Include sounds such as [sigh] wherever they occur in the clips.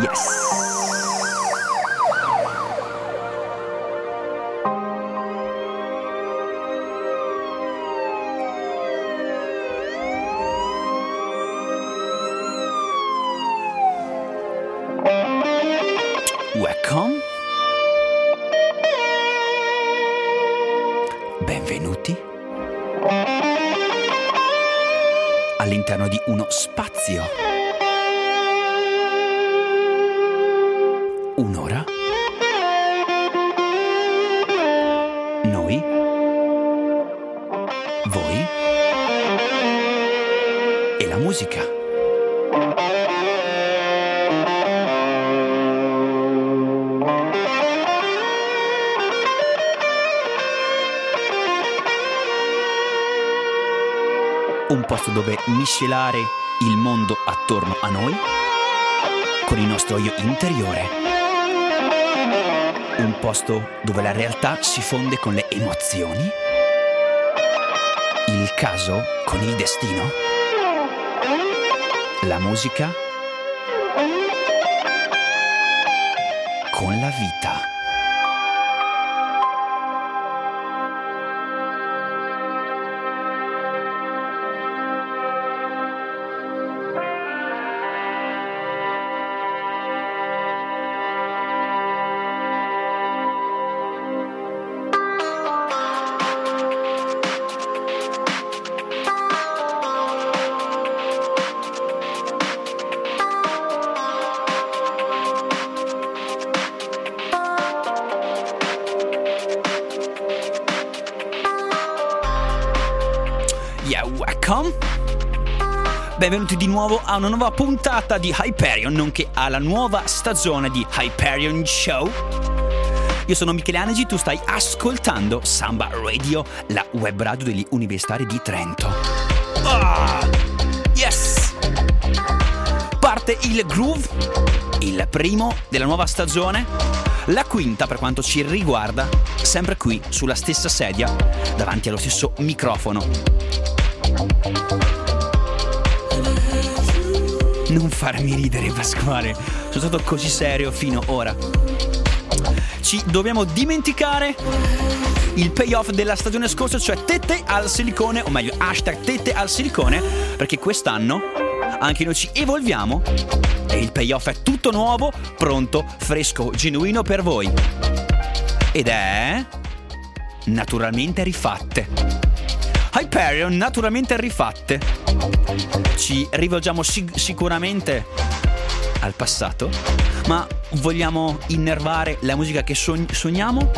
Yes. Miscelare il mondo attorno a noi con il nostro io interiore. Un posto dove la realtà si fonde con le emozioni, il caso con il destino, la musica con la vita. Yeah, welcome! Benvenuti di nuovo a una nuova puntata di Hyperion, nonché alla nuova stagione di Hyperion Show. Io sono Michele Anegi, tu stai ascoltando Samba Radio, la web radio degli universitari di Trento. Ah, yes! Parte il groove, il primo della nuova stagione, la quinta per quanto ci riguarda, sempre qui sulla stessa sedia, davanti allo stesso microfono. Non farmi ridere, Pasquale. Sono stato così serio fino ora. Ci dobbiamo dimenticare il payoff della stagione scorsa, cioè tette al silicone, o meglio, hashtag tette al silicone, perché quest'anno anche noi ci evolviamo e il payoff è tutto nuovo, pronto, fresco, genuino per voi. Ed è naturalmente rifatte. Hyperion naturalmente rifatte. Ci rivolgiamo sic- sicuramente al passato, ma vogliamo innervare la musica che sogn- sogniamo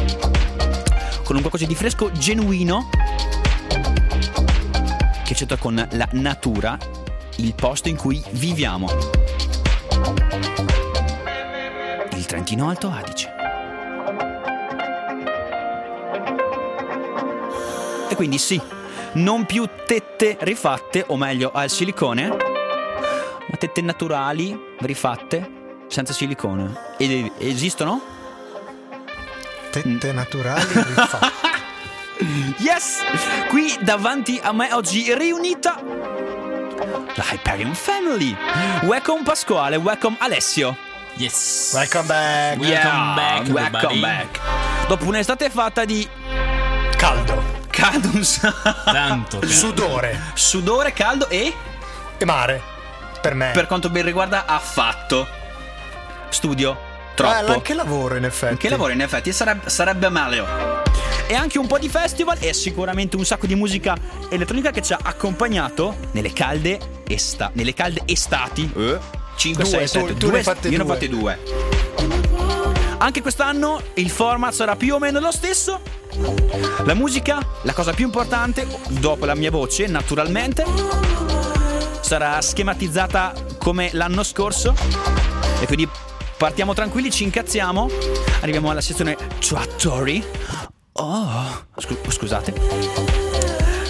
con un qualcosa di fresco, genuino, che c'entra con la natura, il posto in cui viviamo. Il Trentino Alto Adige. E quindi sì, non più tette rifatte, o meglio al silicone, ma tette naturali rifatte senza silicone. Ed esistono? Tette naturali [laughs] rifatte. Yes! Qui davanti a me oggi riunita la Hyperion Family. Welcome Pasquale, welcome Alessio. Yes. Welcome back. Welcome Yeah, back, welcome back. Dopo un'estate fatta di Caldo. Caldo, un sa- Tanto. caro. Sudore. sudore, caldo e E mare. Per me. per quanto ben riguarda affatto. Studio, Eh, troppo. anche lavoro in effetti. Che lavoro in effetti sarebbe, sarebbe meglio. E anche un po' di festival e sicuramente un sacco di musica elettronica che ci ha accompagnato nelle calde, esta- nelle calde estati. 5, Due, 6, tu- 7, tu ne hai fatte io ne ho due. fatte due. Anche quest'anno il format sarà più o meno lo stesso. La musica, la cosa più importante, dopo la mia voce, naturalmente, sarà schematizzata come l'anno scorso. E quindi partiamo tranquilli, ci incazziamo. Arriviamo alla sezione Trattori. Oh, scu- scusate.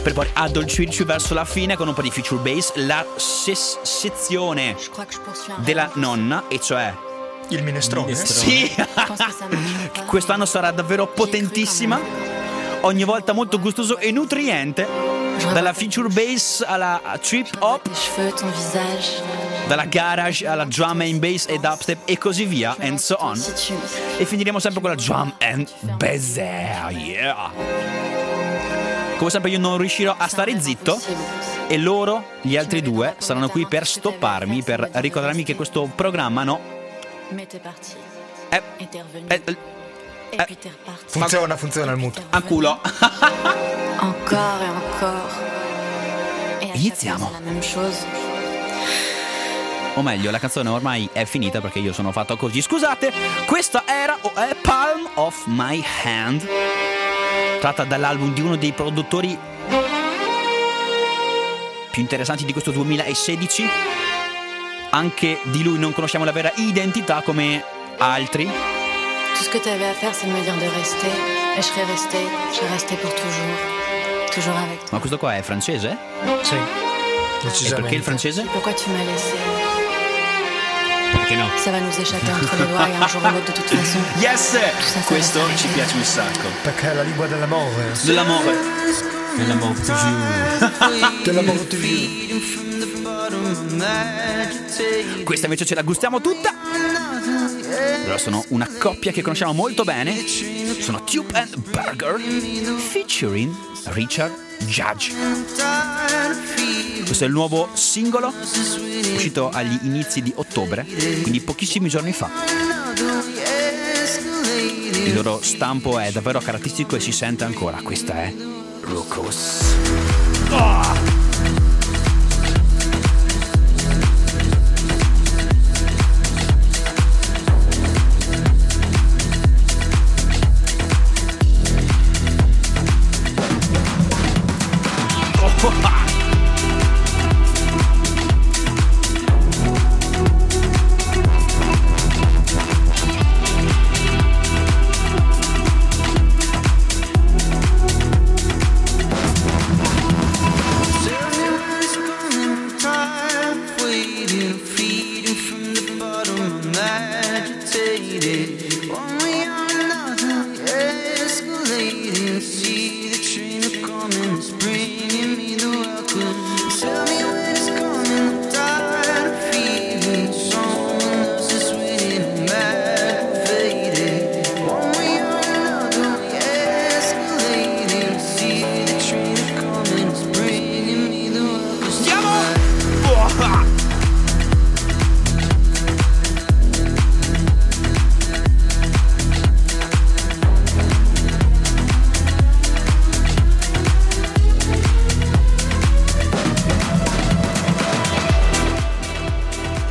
Per poi addolcirci verso la fine con un po' di feature bass, la ses- sezione della nonna, e cioè Il minestrone. Minestrone. sì, [laughs] quest'anno sarà davvero potentissima, ogni volta molto gustoso e nutriente, dalla feature bass alla trip hop, dalla garage alla drum and bass e dubstep e così via, and so on. E finiremo sempre con la drum and bass, yeah. Come sempre io non riuscirò a stare zitto e loro, gli altri due, saranno qui per stopparmi, per ricordarmi che questo programma no. Mais t'es parti. Eh, Et t'es revenu. eh, eh, et puis t'es reparti. Funziona, funziona il muto. a culo. Encore et encore. Et à chaque Iniziamo. la même chose. o meglio, la canzone ormai è finita perché io sono fatto così. Scusate, questa era o è Palm of My Hand, tratta dall'album di uno dei produttori più interessanti di questo 2016. Anche di lui non conosciamo la vera identità come altri. Tout ce que t'avais à faire, c'est de me dire de rester. Et je serais restée. Je restée pour toujours. Toujours avec toi. Ma questo qua è francese? Sì. E Decisamente. perché il francese? Pourquoi tu m'as laissé Perché no? Ça va nous échapper entre les doigts et un jour ou l'autre de toute façon. [laughs] Yes! ça Questo ci piace un sacco. Perché è la lingua dell'amore. Dell'amore. Nell'amore toujours. Dell'amore to you. Questa invece ce la gustiamo tutta. Allora sono una coppia che conosciamo molto bene. Sono Tube and Burger featuring Richard Judge. Questo è il nuovo singolo uscito agli inizi di ottobre, quindi pochissimi giorni fa. Il loro stampo è davvero caratteristico e si sente ancora. Questa è Ruckus.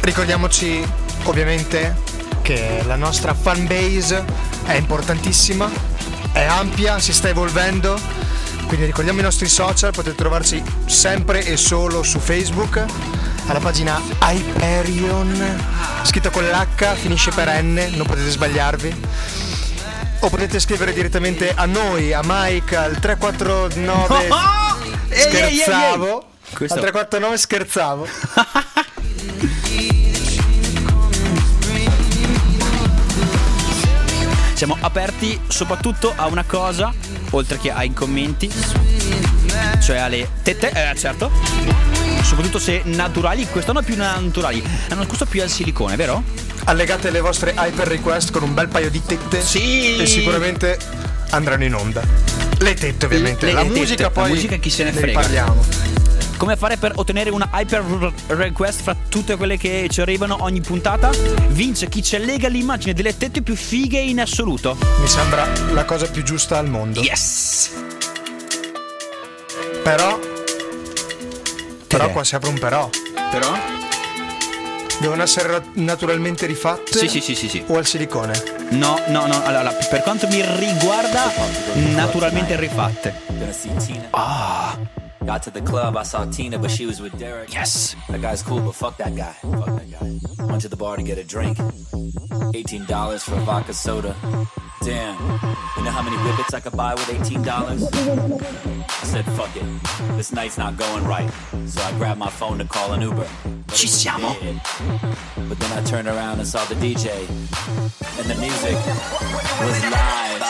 Ricordiamoci ovviamente che la nostra fan base è importantissima, è ampia, si sta evolvendo. Quindi ricordiamo i nostri social, potete trovarci sempre e solo su Facebook, alla pagina Hyperion, scritto con l'H, finisce per N, non potete sbagliarvi. O potete scrivere direttamente a noi, a Mike, al 349 Ehi, ehi, ehi, ehi. scherzavo. Questo- Al 349 scherzavo. [laughs] Siamo aperti soprattutto a una cosa, oltre che ai commenti, cioè alle tette, eh, certo. Soprattutto se naturali, quest'anno più naturali, l'anno scorso più al silicone, vero? Allegate le vostre hyper request con un bel paio di tette. Sì. E sicuramente andranno in onda. Le tette, ovviamente. Le- la le tette, musica la poi. musica chi se ne frega. parliamo. Come fare per ottenere una hyper request fra tutte quelle che ci arrivano ogni puntata? Vince chi ci allega l'immagine delle tette più fighe in assoluto. Mi sembra la cosa più giusta al mondo. Yes! Però. Però qua si apre un però. Però? Devono essere ra- naturalmente rifatte. Sì, sì, sì, sì, sì. O al silicone. No, no, no, allora, per quanto mi riguarda, naturalmente rifatte. Ah, Got to the club, I saw Tina, but she was with Derek. yes. That guy's cool, but fuck that guy. Fuck that guy. Went to the bar to get a drink. $18 for a vodka soda. Damn. You know how many whippets I could buy with $18? I said, fuck it. This night's not going right. So I grabbed my phone to call an Uber. But Ci siamo. But then I turned around and saw the DJ. And the music was live,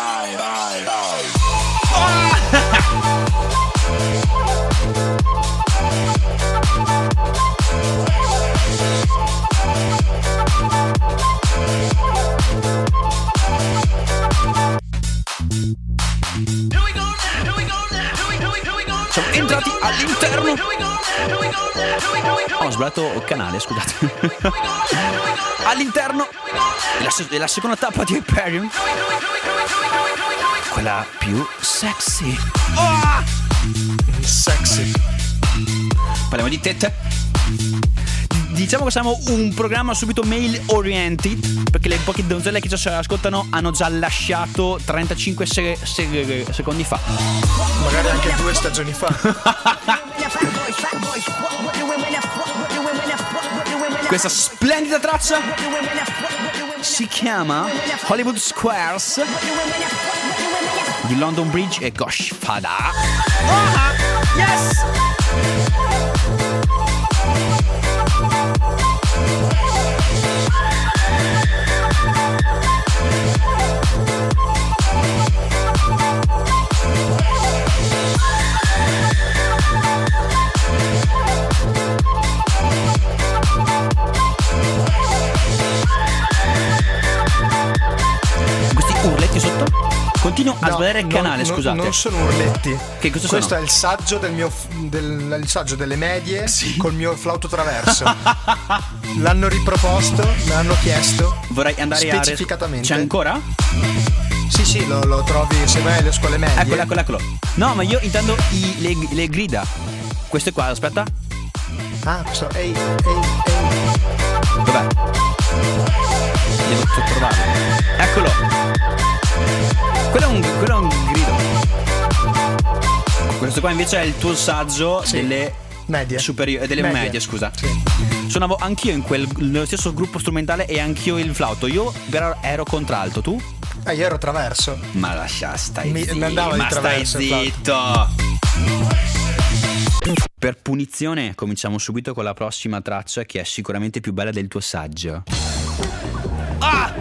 entrati all'interno. Oh, ho sbagliato canale, scusate. [laughs] all'interno della, se- della seconda tappa di Hyperion. Quella più sexy. Oh! Sexy. Parliamo di tette. Diciamo che siamo un programma subito male oriented perché le poche donzelle che ci ascoltano hanno già lasciato 35 se- se- secondi fa. Magari anche due stagioni fa. Questa splendida traccia si chiama Hollywood Squares di London Bridge e Gosh Fada. Ah, yes! Continuo a No, sbagliare il canale, no, scusate. Non sono urletti. Che cosa Questo sono? è il saggio del mio del, il saggio delle medie Sì. col mio flauto traverso. [laughs] L'hanno riproposto, me l'hanno chiesto. Vorrei andare a... Specificatamente. C'è ancora? Sì, sì, lo, lo trovi se vai alle scuole medie. Eccolo, eccolo, eccolo. No, ma io intendo i- le, le grida. Questo qua, aspetta. Ah, questo. Ehi, ehi, ehi. Dov'è? Questo qua invece è il tuo saggio Sì. delle Medie. superiori, delle medie, Medie. scusa. Sì. Suonavo anch'io in quel, nello stesso gruppo strumentale e anch'io il flauto. Io però ero contralto, tu? Ah, io ero traverso. Ma lascia, stai Mi- zitto. andava di Ma stai zitto. Per punizione cominciamo subito con la prossima traccia che è sicuramente più bella del tuo saggio. Ah!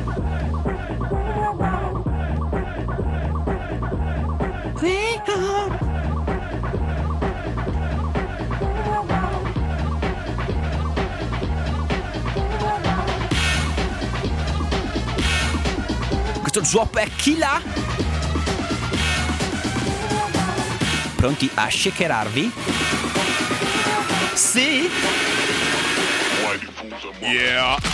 Questo drop è Killa. Pronti a shakerarvi? Sì? Yeah.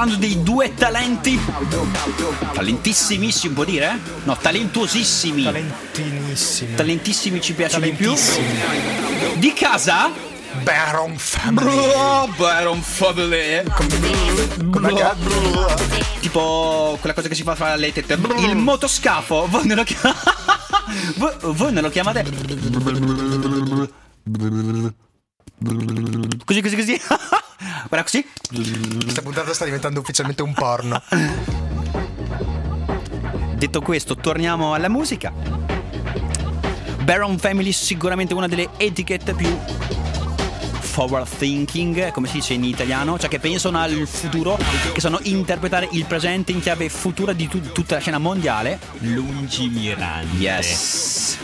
Parlando dei due talenti. Talentissimissimi, può dire? No, talentuosissimi. Talentinissimi. Talentissimi ci piace di più. Di casa? Baron Family. Oh, Baron Family. Come che- Tipo quella cosa che si fa fra le tette. Il motoscafo. Voi non lo chiamate. [laughs] voi, voi non lo chiamate. Così, così, così. [laughs] Guarda così. Questa puntata sta diventando ufficialmente un porno. Detto questo, torniamo alla musica. Baron Family sicuramente una delle etichette più forward thinking, come si dice in italiano, cioè che pensano al futuro, che sanno interpretare il presente in chiave futura di tu- tutta la scena mondiale. Lungimirante. Yes.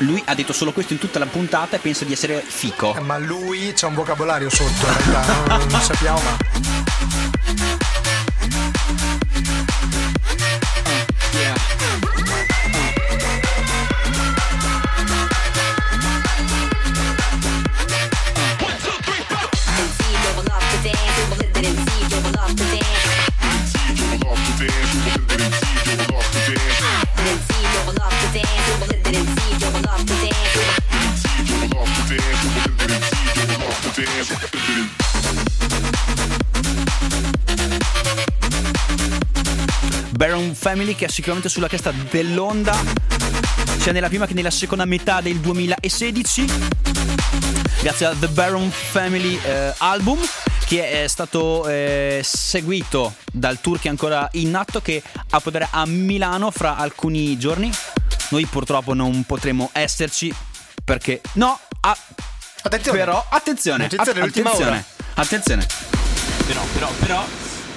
Lui ha detto solo questo in tutta la puntata e pensa di essere fico. Eh, Ma lui c'ha un vocabolario sotto, in realtà, non, non sappiamo, ma. Family che è sicuramente sulla cresta dell'onda sia nella prima che nella seconda metà del 2016 grazie a The Baron Family eh, album che è stato eh, seguito dal tour che è ancora in atto che potere a Milano fra alcuni giorni Noi purtroppo non potremo esserci perché no, ah, Attenzione. però attenzione, att- attenzione, ora. attenzione. Però, però, però,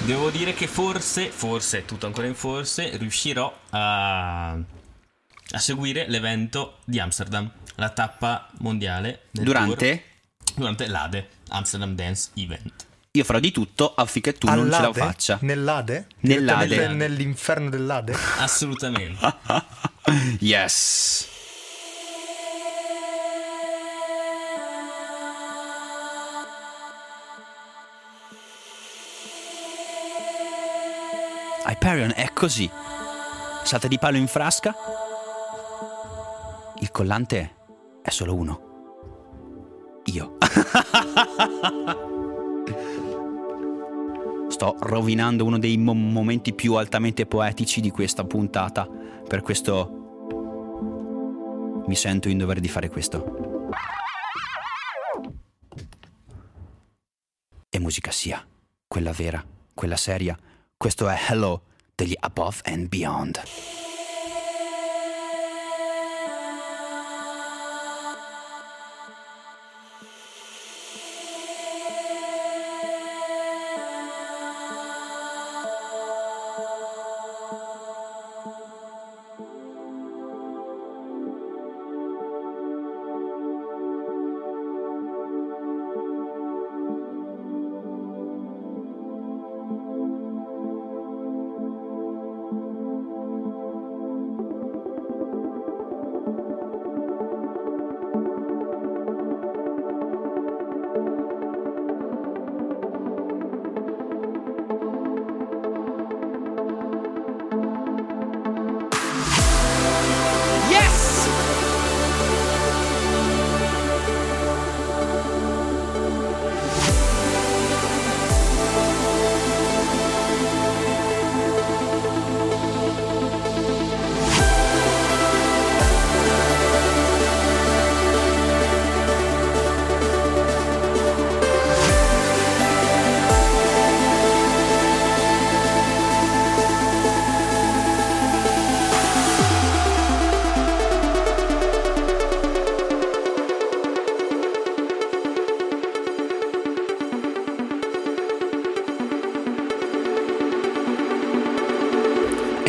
devo dire che forse, forse, tutto ancora in forse, riuscirò a, a seguire l'evento di Amsterdam, la tappa mondiale del Durante tour, durante l'ADE, Amsterdam Dance Event. io farò di tutto affinché tu non ce la All'Ade? faccia. Nell'Ade? Nell'Ade. Nell'inferno dell'Ade? Assolutamente. [laughs] Yes. Hyperion è così. Salta di palo in frasca. Il collante è solo uno. Io. [laughs] Sto rovinando uno dei mo- momenti più altamente poetici di questa puntata. Per questo mi sento in dovere di fare questo. E musica sia, quella vera, quella seria. Questo è Hello degli Above and Beyond.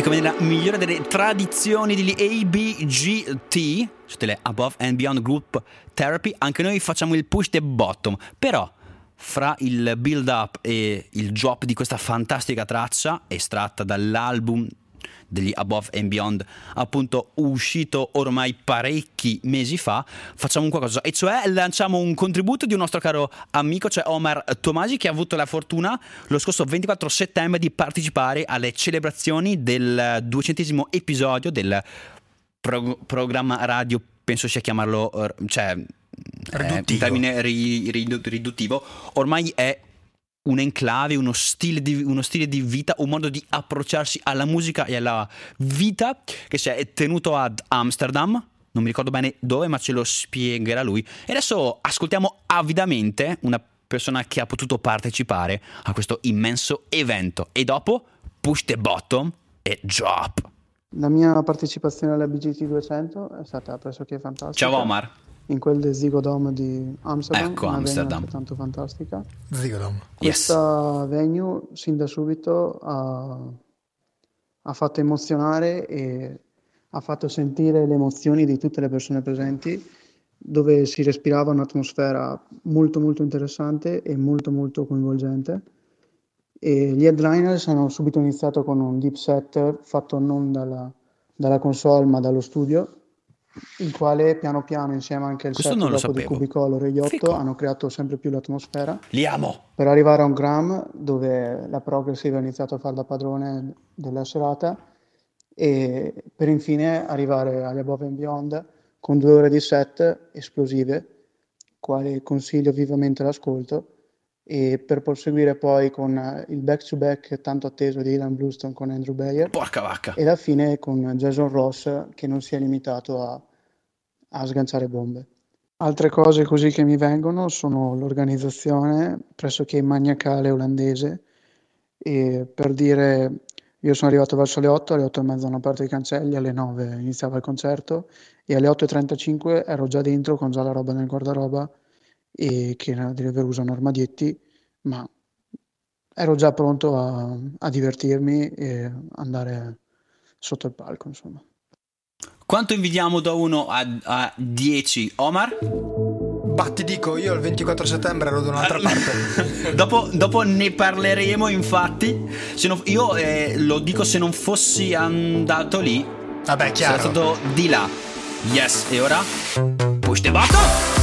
Come nella migliore delle tradizioni degli ABGT, cioè delle Above and Beyond Group Therapy, anche noi facciamo il push the bottom. Però, fra il build up e il drop di questa fantastica traccia, estratta dall'album degli Above and Beyond, appunto uscito ormai parecchi mesi fa, facciamo un qualcosa, e cioè lanciamo un contributo di un nostro caro amico, cioè Omar Tomasi, che ha avuto la fortuna lo scorso 24 settembre di partecipare alle celebrazioni del duecentesimo episodio del pro- programma radio, penso sia chiamarlo, eh, cioè, eh, Riduttivo. in termine ri- ridu- riduttivo, ormai è un enclave, uno stile, di, uno stile di vita, un modo di approcciarsi alla musica e alla vita che si è tenuto ad Amsterdam. Non mi ricordo bene dove, ma ce lo spiegherà lui. E adesso ascoltiamo avidamente una persona che ha potuto partecipare a questo immenso evento. E dopo push the bottom e drop. La mia partecipazione alla BGT 200 è stata pressoché fantastica. Ciao Omar. In quel Zigodome di Amsterdam. Ecco, una venue Amsterdam. altrettanto fantastica. Zigodom. Yes. Questa venue, sin da subito, ha, ha fatto emozionare e ha fatto sentire le emozioni di tutte le persone presenti, dove si respirava un'atmosfera molto molto interessante e molto molto coinvolgente. E gli headliners hanno subito iniziato con un deep set fatto non dalla, dalla console ma dallo studio, il quale piano piano insieme anche al Questo set non lo dopo di. Cubicolor e Iotto Fico. hanno creato sempre più l'atmosfera Li amo. per arrivare a un gram dove la Progressive ha iniziato a fare da padrone della serata e per infine arrivare agli Above and Beyond con due ore di set esplosive, quale consiglio vivamente l'ascolto e per proseguire poi con eh, il back to back tanto atteso di Ilan Bluestone con Andrew Bayer Porca vacca. e alla fine con Jason Ross che non si è limitato a, a sganciare bombe. Altre cose così che mi vengono sono l'organizzazione pressoché maniacale olandese e per dire Io sono arrivato verso le 8, alle 8 e mezza hanno aperto i cancelli, alle 9 iniziava il concerto e alle 8.35 ero già dentro con già la roba nel guardaroba e che a dire il vero usano armadietti, ma ero già pronto a, a divertirmi e andare sotto il palco, insomma. Quanto invidiamo da 1 a, a 10, Omar? Bah, ti dico, io il 24 settembre ero da un'altra parte. [laughs] dopo, dopo ne parleremo, infatti. Se non- io eh, lo dico se non fossi andato lì, Vabbè, sarei chiaro. stato di là. Yes, e ora? Push the button!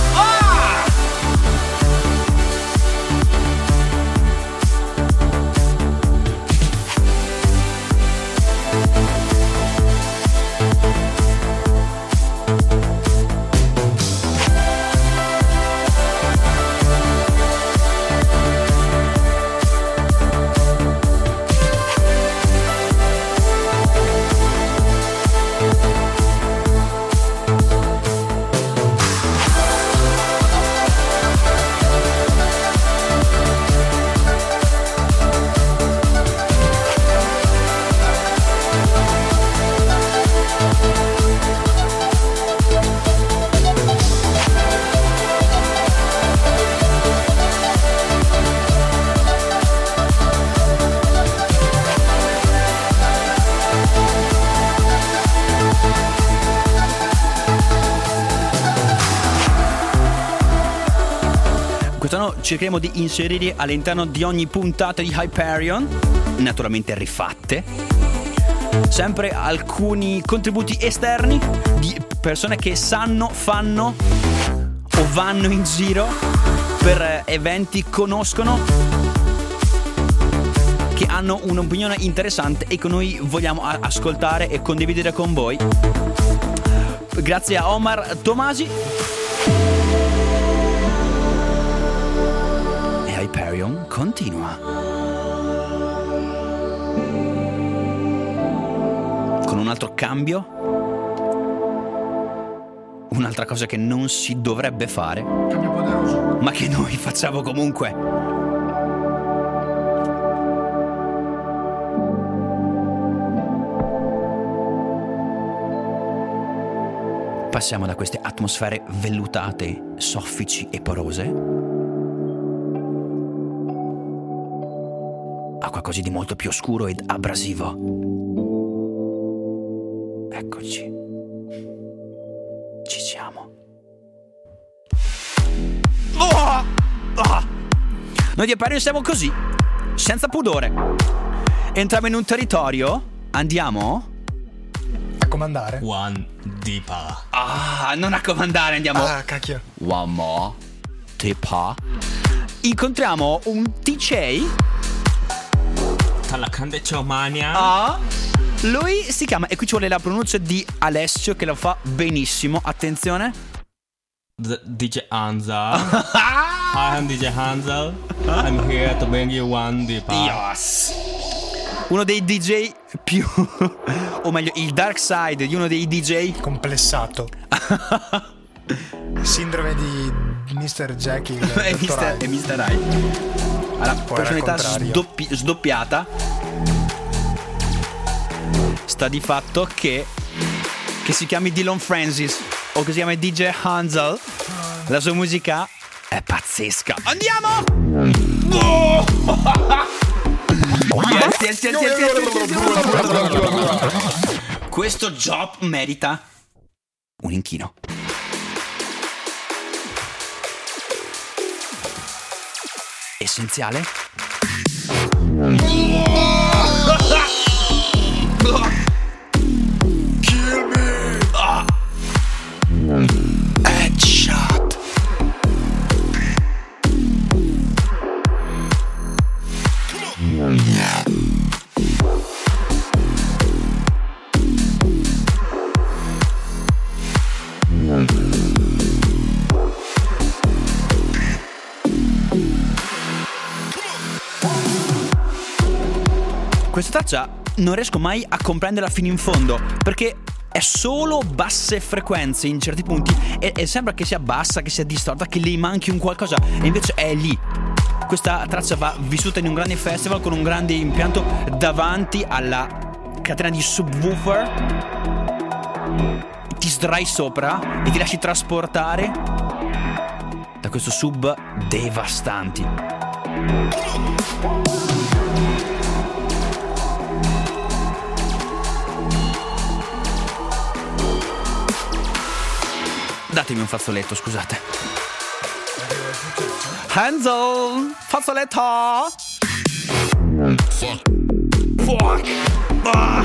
Cercheremo di inserire all'interno di ogni puntata di Hyperion, naturalmente rifatte, sempre alcuni contributi esterni di persone che sanno, fanno o vanno in giro per eh, eventi, conoscono, che hanno un'opinione interessante e che noi vogliamo ascoltare e condividere con voi. Grazie a Omar Tomasi. Hyperion continua. Con un altro cambio. Un'altra cosa che non si dovrebbe fare, ma che noi facciamo comunque. Passiamo da queste atmosfere vellutate, soffici e porose qualcosa di molto più oscuro ed abrasivo. Eccoci. Ci siamo. Oh! Ah! Noi di Aparion siamo così, senza pudore. Entriamo in un territorio, andiamo. A comandare? One Deepa. Ah, non a comandare, andiamo. Ah, cacchio. One more. Tipa. Incontriamo un DJ. Talakande Chomania. Ah. Lui si chiama, e qui ci vuole la pronuncia di Alessio che lo fa benissimo. Attenzione. The DJ Hanza. Hi, I'm DJ Hansel. I'm here to bring you one Deepa. Yes. Uno dei DJ più. o meglio, il dark side di uno dei DJ. Complessato. [laughs] Sindrome di Mr. Jekyll. e. Mr. Hyde. Alla personalità sdoppi- sdoppiata. Sta di fatto che. che si chiami Dylan Francis o che si chiami DJ Hansel. La sua musica è pazzesca. Andiamo! Oh! [laughs] Yes, yes, yes. [laughs] Questo job merita un inchino. Essenziale? [laughs] traccia non riesco mai a comprenderla fino in fondo perché è solo basse frequenze in certi punti e, e sembra che sia bassa, che sia distorta, che gli manchi un qualcosa e invece è lì. questa traccia va vissuta in un grande festival con un grande impianto davanti alla catena di subwoofer. Ti sdrai sopra e ti lasci trasportare da questo sub devastanti. Datemi un fazzoletto, scusate. Hansel, fazzoletto. Fuck. Ah.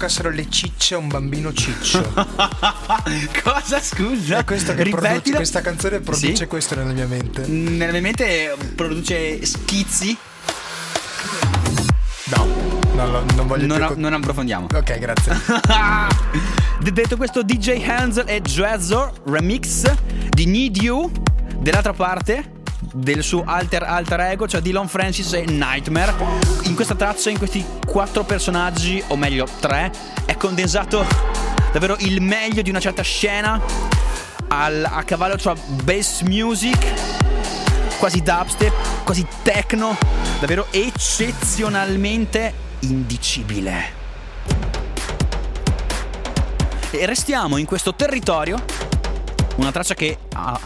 Toccassero le cicce a un bambino ciccio. [laughs] Cosa scusa? È questo che produce, Ripetilo. questa canzone produce Sì? questo nella mia mente. Nella mia mente produce schizzi. No, non, non voglio Non, a- non approfondiamo. Ok, grazie. [laughs] Detto questo, DJ Hansel e Dweezor remix di Need You dell'altra parte del suo alter alter ego, cioè Dylan Francis e Nightmare. In questa traccia, in questi quattro personaggi, o meglio tre, è condensato davvero il meglio di una certa scena al- a cavallo tra bass music, quasi dubstep, quasi techno, davvero eccezionalmente indicibile. E restiamo in questo territorio. Una traccia che ah,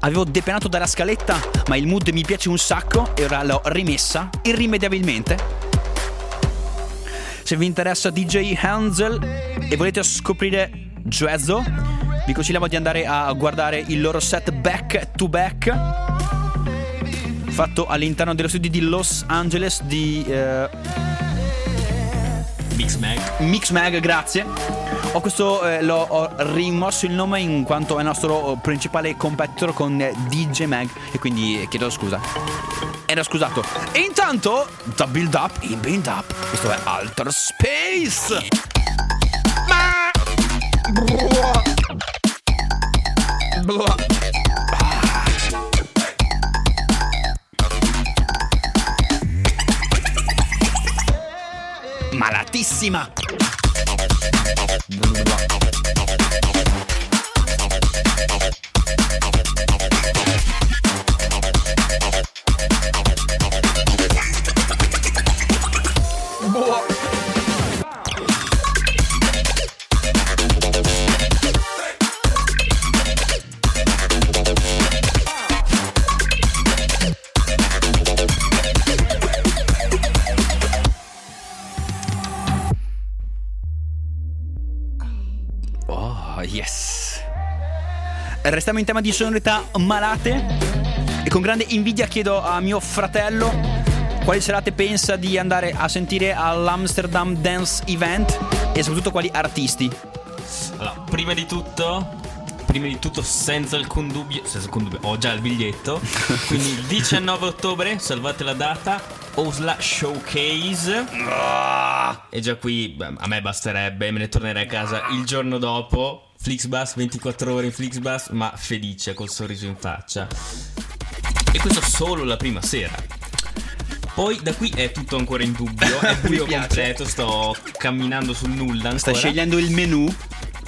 avevo depenato dalla scaletta, ma il mood mi piace un sacco e ora l'ho rimessa irrimediabilmente. Se vi interessa DJ Hansel e volete scoprire Dwezo, vi consigliamo di andare a guardare il loro set back to back fatto all'interno dello studio di Los Angeles di eh, Mix Mag. Mix Mag, grazie. Ho questo, eh, l'ho ho rimosso il nome in quanto è il nostro principale competitor con eh, DJ Mag e quindi chiedo scusa. Era scusato. E intanto, da build up in build up. Questo è Alter Space. Ma... Buah. Malatissima. Bunu bırakmadım. Restiamo in tema di sonorità malate. E con grande invidia chiedo a mio fratello quali serate pensa di andare a sentire all'Amsterdam Dance Event e soprattutto quali artisti. Allora, prima di tutto, prima di tutto, senza alcun dubbio, senza alcun dubbio, ho già il biglietto. [laughs] Quindi il 19 ottobre, salvate la data, Osla Showcase. E già qui a me basterebbe, me ne tornerei a casa il giorno dopo. Flixbus, 24 ore in Flixbus, ma felice col sorriso in faccia. E questo solo la prima sera. Poi da qui è tutto ancora in dubbio, è [laughs] buio completo, sto camminando sul nulla ancora. Stai scegliendo il menu.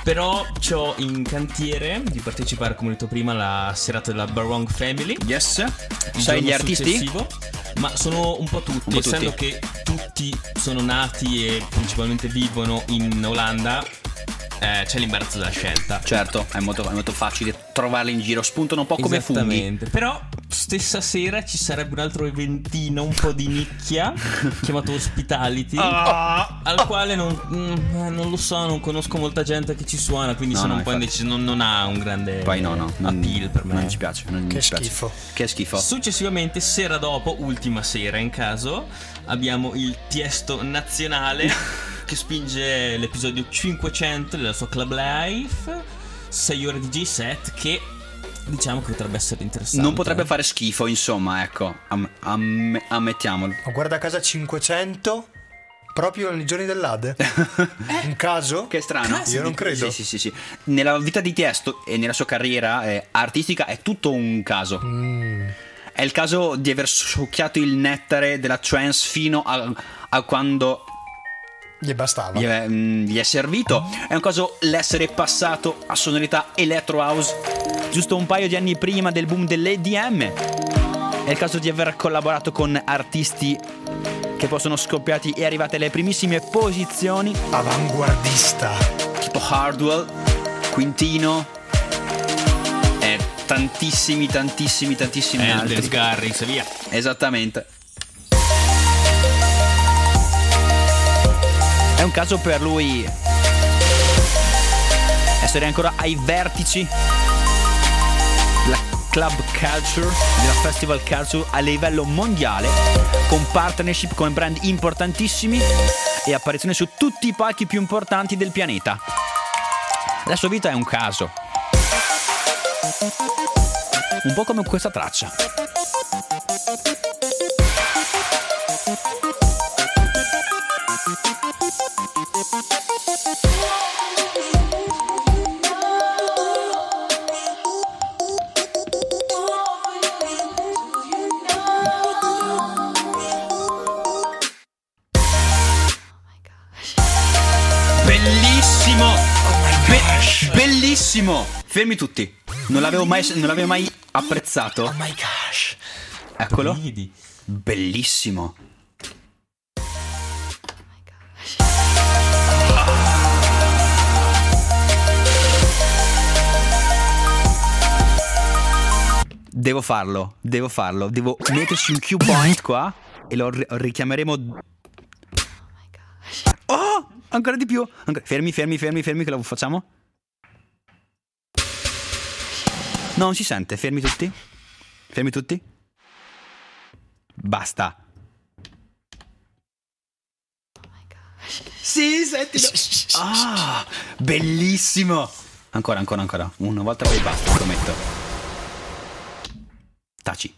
Però ho in cantiere di partecipare, come ho detto prima, alla serata della Barong Family. Yes. Sai gli artisti? successivo, Ma sono un po' tutti, Un po' essendo tutti. che tutti sono nati e principalmente vivono in Olanda, eh, c'è l'imbarazzo della scelta. Certo, è molto, è molto facile trovarli in giro. Spuntano un po' come funghi. Esattamente. Però stessa sera ci sarebbe un altro eventino un po' di nicchia [laughs] chiamato Hospitality. Ah. Al quale non, mm, non lo so, non conosco molta gente che ci suona, quindi No, sono no, un po' infatti. indeciso. Non, non ha un grande Poi no, no. Non, appeal per me. Non ci piace. Non Che ci piace. schifo. Che schifo. Successivamente, sera dopo, ultima sera in caso, abbiamo il Tiesto nazionale [laughs] che spinge l'episodio 500 della sua Club Life. 6 ore di J-set che diciamo che potrebbe essere interessante. Non potrebbe fare schifo, insomma, ecco. Am- am- ammettiamolo. Ma guarda casa 500 proprio nei giorni dell'Ade. Un [laughs] caso? Che strano. Io non credo. Sì, sì, sì, sì. Nella vita di Tiesto e nella sua carriera eh, artistica è tutto un caso. Mm. È il caso di aver succhiato il nettare della trance fino a, a quando Gli bastava. gli è, mm, gli è servito. È un caso l'essere passato a sonorità electro house giusto un paio di anni prima del boom dell'EDM. È il caso di aver collaborato con artisti che poi sono scoppiati e arrivati alle primissime posizioni, Avanguardista. tipo Hardwell, Quintino tantissimi, tantissimi, tantissimi Elvis, altri. Garrix, via. Esattamente. È un caso per lui essere ancora ai vertici della club culture, della festival culture a livello mondiale, con partnership con brand importantissimi e apparizioni su tutti i palchi più importanti del pianeta. La sua vita è un caso. Un po' come questa traccia. Bellissimo! Be- bellissimo! Fermi tutti. Non l'avevo mai, non l'avevo mai apprezzato. Oh my gosh. Eccolo. Bellissimo. Devo farlo, devo farlo. Devo metterci un cue point qua e lo ri- richiameremo. Oh! Ancora di più. Ancora- Fermi, fermi, fermi, fermi, che lo facciamo. No, non si sente. Fermi tutti. Fermi tutti. Basta. Sì, sentilo. Ah, bellissimo. Ancora, ancora, ancora. Una volta poi basta, prometto. Taci.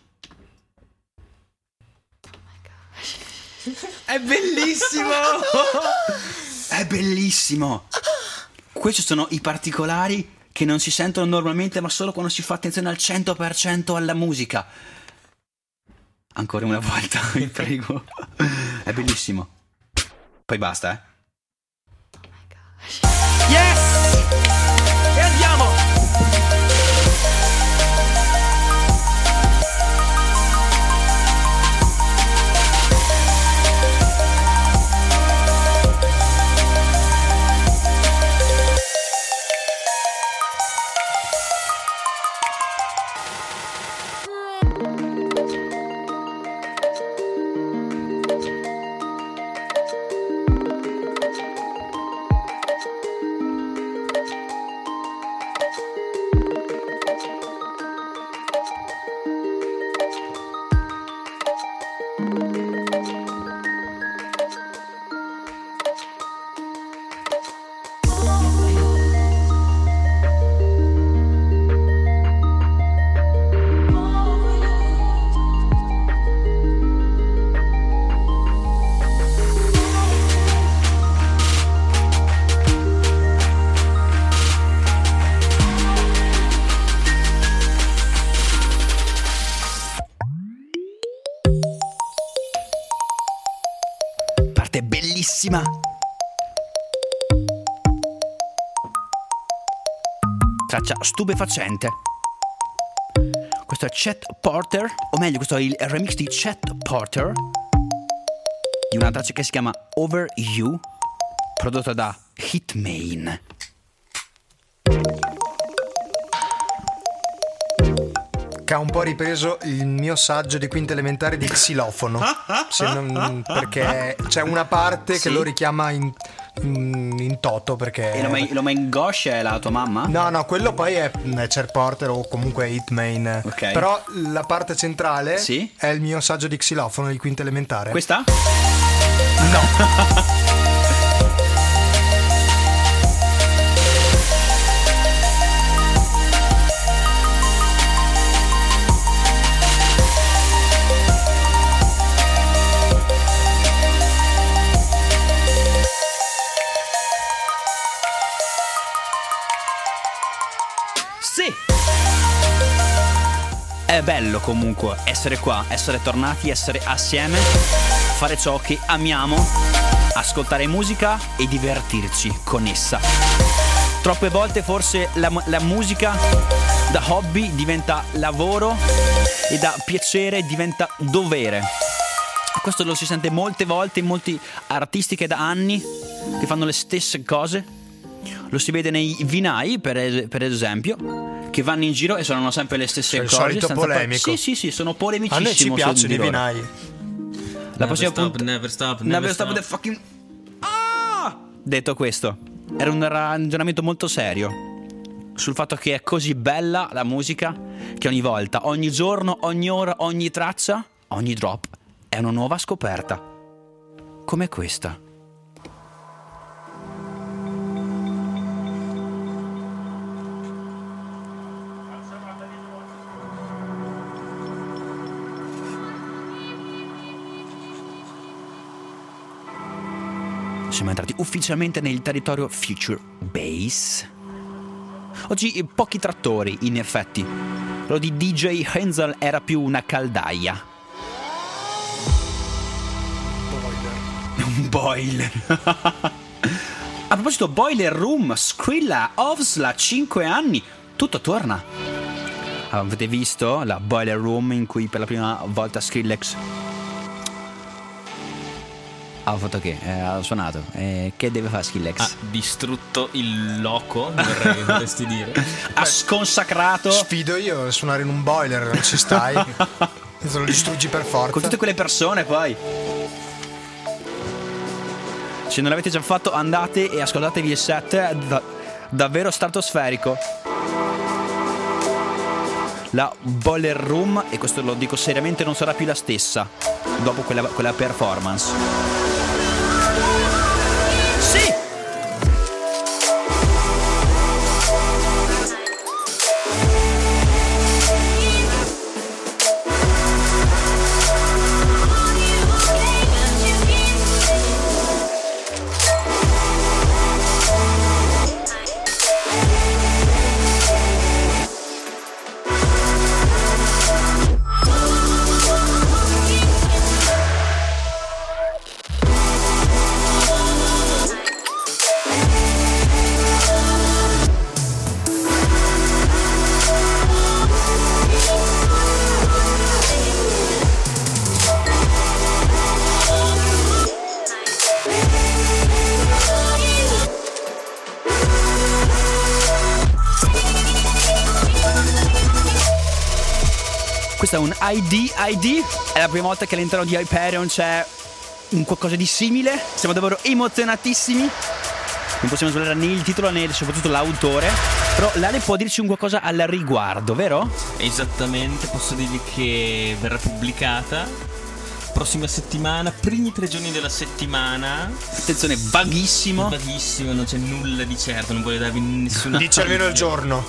È bellissimo! [laughs] È bellissimo! Questi sono i particolari che non si sentono normalmente, ma solo quando si fa attenzione al 100% alla musica. Ancora una volta, [laughs] vi prego. È bellissimo. Poi basta, eh. Bellissima. Traccia stupefacente. Questo è Chet Porter, o meglio, questo è il remix di Chet Porter di una traccia che si chiama Over You, prodotta da Hitmain. Che ha un po' ripreso il mio saggio di quinta elementare di xilofono. Se non- perché c'è una parte Sì? che lo richiama in, in- in toto. Perché. E lo mai Gosh è la tua mamma? No, no, quello poi è, è Cher Porter o comunque Hitmain. Ok. Però la parte centrale Sì? è il mio saggio di xilofono di quinta elementare. Questa? Sì. [laughs] è bello comunque essere qua, essere tornati, essere assieme, fare ciò che amiamo, ascoltare musica e divertirci con essa. Troppe volte forse la, la musica da hobby diventa lavoro e da piacere diventa dovere. Questo lo si sente molte volte in molti artisti che da anni che fanno le stesse cose. Lo si vede nei vinai, per, per esempio, che vanno in giro e suonano sempre le stesse Cioè, il cose. solito par- polemico. sì, sì, sì, sono A polemicissimo. noi ci piacciono di i vinai. La Never prossima stop, punt- never stop, Never, never stop stop. the fucking. Ah! Detto questo, era un ragionamento molto serio sul fatto che è così bella la musica che ogni volta, ogni giorno, ogni ora, ogni traccia, ogni drop è una nuova scoperta. Come questa. Siamo entrati ufficialmente nel territorio Future Base. Oggi eh, pochi trattori, in effetti. Quello di DJ Hensel era più una caldaia. Un boiler. [laughs] A proposito, Boiler Room, Skrilla, Ovsla, 5 anni. Tutto torna. Avete visto la Boiler Room in cui per la prima volta Skrillex ha fatto che? Eh, ha suonato. Eh, che deve fare Skrillex? Ha distrutto il loco, vorrei vorresti dire. [laughs] ha sconsacrato Sfido io a suonare in un boiler, non ci stai. [laughs] Se lo distruggi per forza. con tutte quelle persone poi. Se non l'avete già fatto andate e ascoltatevi il set, è da- davvero stratosferico. La Boiler Room, e questo lo dico seriamente, non sarà più la stessa dopo quella, quella performance. ID ID. È la prima volta che all'interno di Hyperion c'è un qualcosa di simile. Siamo davvero emozionatissimi. Non possiamo svelare né il titolo né soprattutto l'autore. Però Lale può dirci un qualcosa al riguardo, vero? Esattamente, posso dirvi che verrà pubblicata prossima settimana, primi tre giorni della settimana. Attenzione, vaghissimo. Vaghissimo, non c'è nulla di certo, non voglio darvi nessuna. Dici almeno il giorno.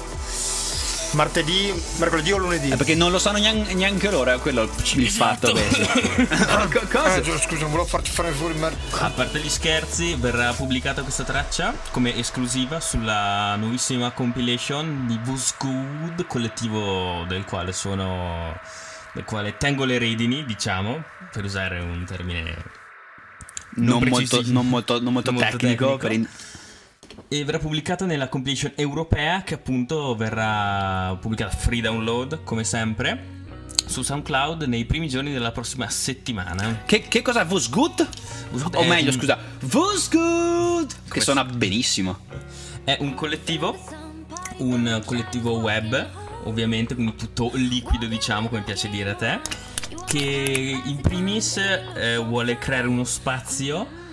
Martedì, mercoledì o lunedì? Eh, perché non lo sanno nean- neanche loro, è quello il fatto. beh. [laughs] [laughs] Co- Cosa? Eh, scusa, non volevo farti fare fuori il mer- A parte gli scherzi, verrà pubblicata questa traccia come esclusiva sulla nuovissima compilation di Good, collettivo del quale sono. del quale tengo le redini, diciamo, per usare un termine. Non, molto, non molto- non molto Non molto tecnico. tecnico. per in- E verrà pubblicata nella compilation europea che appunto verrà pubblicata free download, come sempre, su SoundCloud nei primi giorni della prossima settimana. Che, che cosa? Was good? O meglio, scusa, was good? Che suona benissimo. È un collettivo, un collettivo web, ovviamente, quindi tutto liquido, diciamo, come piace dire a te, che in primis eh, vuole creare uno spazio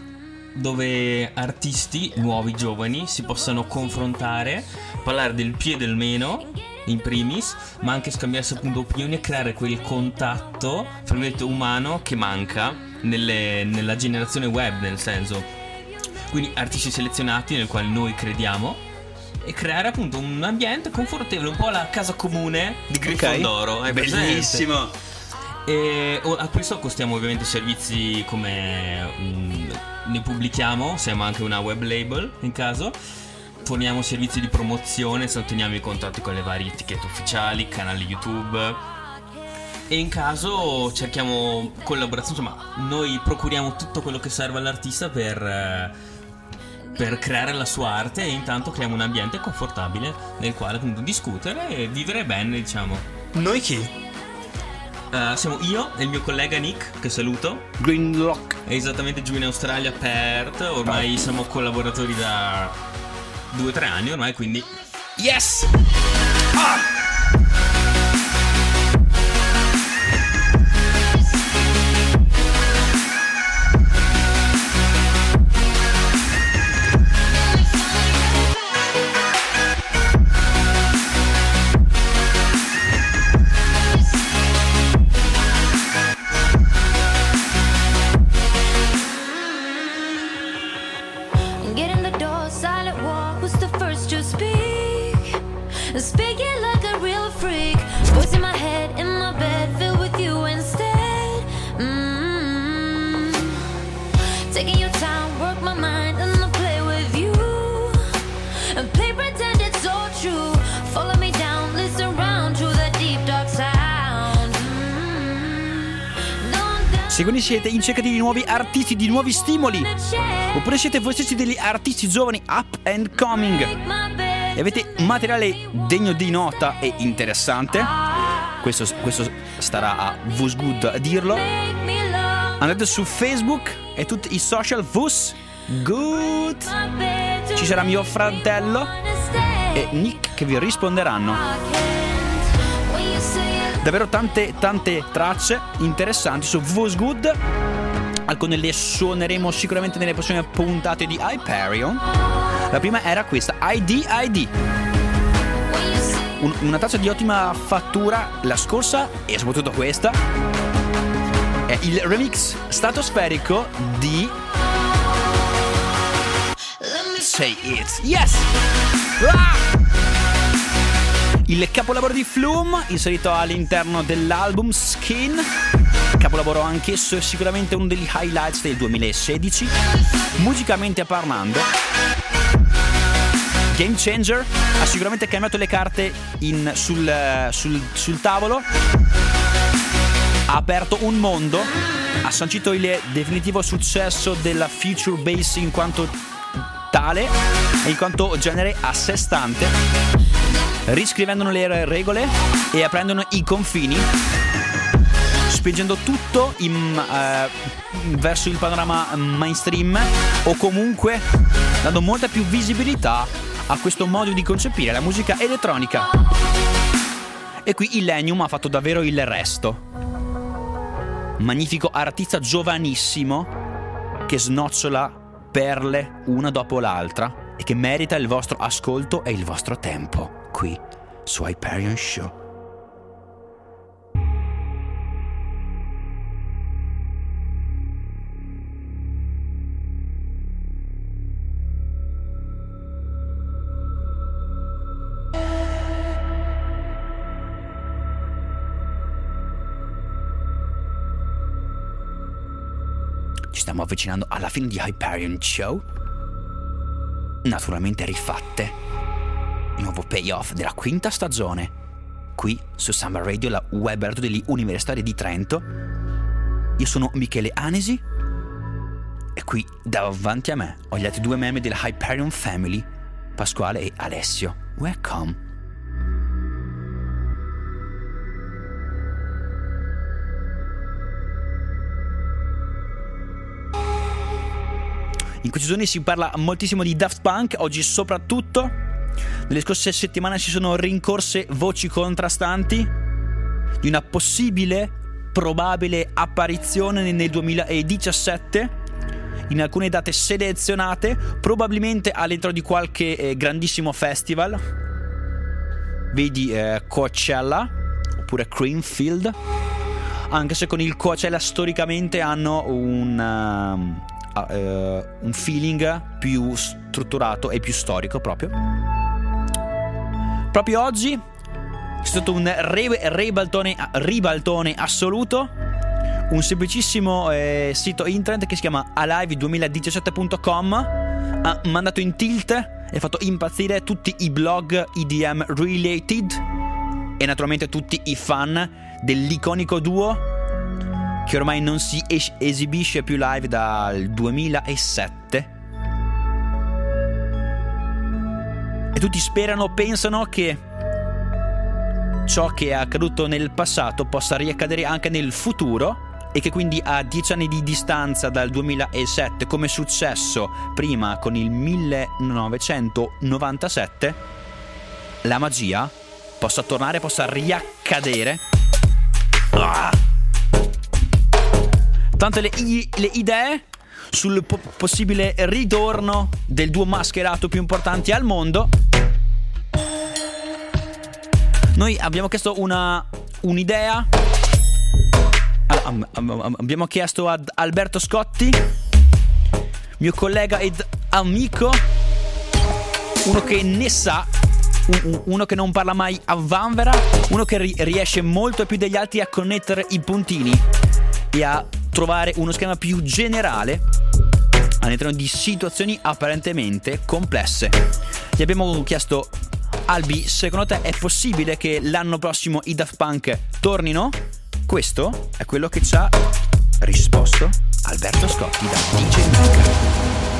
dove artisti nuovi, giovani, si possano confrontare, parlare del più e del meno, in primis, ma anche scambiarsi appunto opinioni e creare quel contatto, fra virgolette, umano che manca nelle- nella generazione web, nel senso quindi artisti selezionati nel quale noi crediamo e creare appunto un ambiente confortevole, un po' la casa comune di Grifondoro. hai presente? Bellissimo. E o- a questo costiamo ovviamente servizi come mm, ne pubblichiamo, siamo anche una web label in caso. Forniamo servizi di promozione, se teniamo i contatti con le varie etichette ufficiali, canali YouTube, e in caso cerchiamo collaborazioni, insomma, noi procuriamo tutto quello che serve all'artista per, eh, per creare la sua arte e intanto creiamo un ambiente confortabile nel quale appunto discutere e vivere bene, diciamo. Noi chi? Eh, siamo io e il mio collega Nick, che saluto, Greenlock. è esattamente giù in Australia, Perth, ormai siamo collaboratori da due o tre anni ormai, quindi Yes! Get siete in cerca di nuovi artisti, di nuovi stimoli, oppure siete voi stessi degli artisti giovani up and coming e avete materiale degno di nota e interessante, questo, questo starà a Vus Good a dirlo, andate su Facebook e tutti i social Vus Good. Ci sarà mio fratello e Nick che vi risponderanno. Davvero tante tante tracce interessanti su Vus Good. Alcune le suoneremo sicuramente nelle prossime puntate di Hyperion. La prima era questa, ID ID. Un- una traccia di ottima fattura, la scorsa e soprattutto questa. È il remix stratosferico di Say It. Yes! Ah! Il capolavoro di Flume, inserito all'interno dell'album Skin. Capolavoro anch'esso, è sicuramente uno degli highlights del 2016. Musicalmente parlando. Game Changer ha sicuramente cambiato le carte in- sul, sul- sul tavolo. Ha aperto un mondo. Ha sancito il definitivo successo della Future Bass in quanto tale e in quanto genere a sé stante, riscrivendono le regole e aprendone i confini, spingendo tutto in, eh, verso il panorama mainstream o comunque dando molta più visibilità a questo modo di concepire la musica elettronica. E qui Illenium ha fatto davvero il resto. Magnifico artista giovanissimo che snocciola perle una dopo l'altra e che merita il vostro ascolto e il vostro tempo qui su Hyperion Show. Avvicinando alla fine di Hyperion Show. Naturalmente rifatte. Nuovo payoff della quinta stagione. Qui su Samba Radio, la web radio degli universitari di Trento. Io sono Michele Anesi. E qui davanti a me ho gli altri due membri della Hyperion Family, Pasquale e Alessio. Welcome. In questi giorni si parla moltissimo di Daft Punk, oggi soprattutto. Nelle scorse settimane si sono rincorse voci contrastanti di una possibile, probabile apparizione nel 2017 in alcune date selezionate, probabilmente all'interno di qualche eh, grandissimo festival. Vedi eh, Coachella oppure Creamfield. Anche se con il Coachella storicamente hanno un, ah, eh, un feeling più strutturato e più storico proprio. Proprio oggi è stato un re- ribaltone, ribaltone assoluto. Un semplicissimo eh, sito internet che si chiama alive2017.com ha mandato in tilt e fatto impazzire tutti i blog EDM related e naturalmente tutti i fan dell'iconico duo che ormai non si es- esibisce più live dal 2007. Tutti sperano, pensano che ciò che è accaduto nel passato possa riaccadere anche nel futuro e che quindi a dieci anni di distanza dal 2007, come è successo prima con il 1997, la magia possa tornare, possa riaccadere. Ah! Tante le, le idee sul po- possibile ritorno del duo mascherato più importante al mondo. Noi abbiamo chiesto una, un'idea. Am- abbiamo chiesto ad Alberto Scotti, mio collega ed amico, uno che ne sa, un- un- uno che non parla mai a vanvera, uno che ri- riesce molto più degli altri a connettere i puntini e a trovare uno schema più generale all'interno di situazioni apparentemente complesse. Gli abbiamo chiesto, Albi, secondo te è possibile che l'anno prossimo i Daft Punk tornino? Questo è quello che ci ha risposto Alberto Scotti da DJ Mac.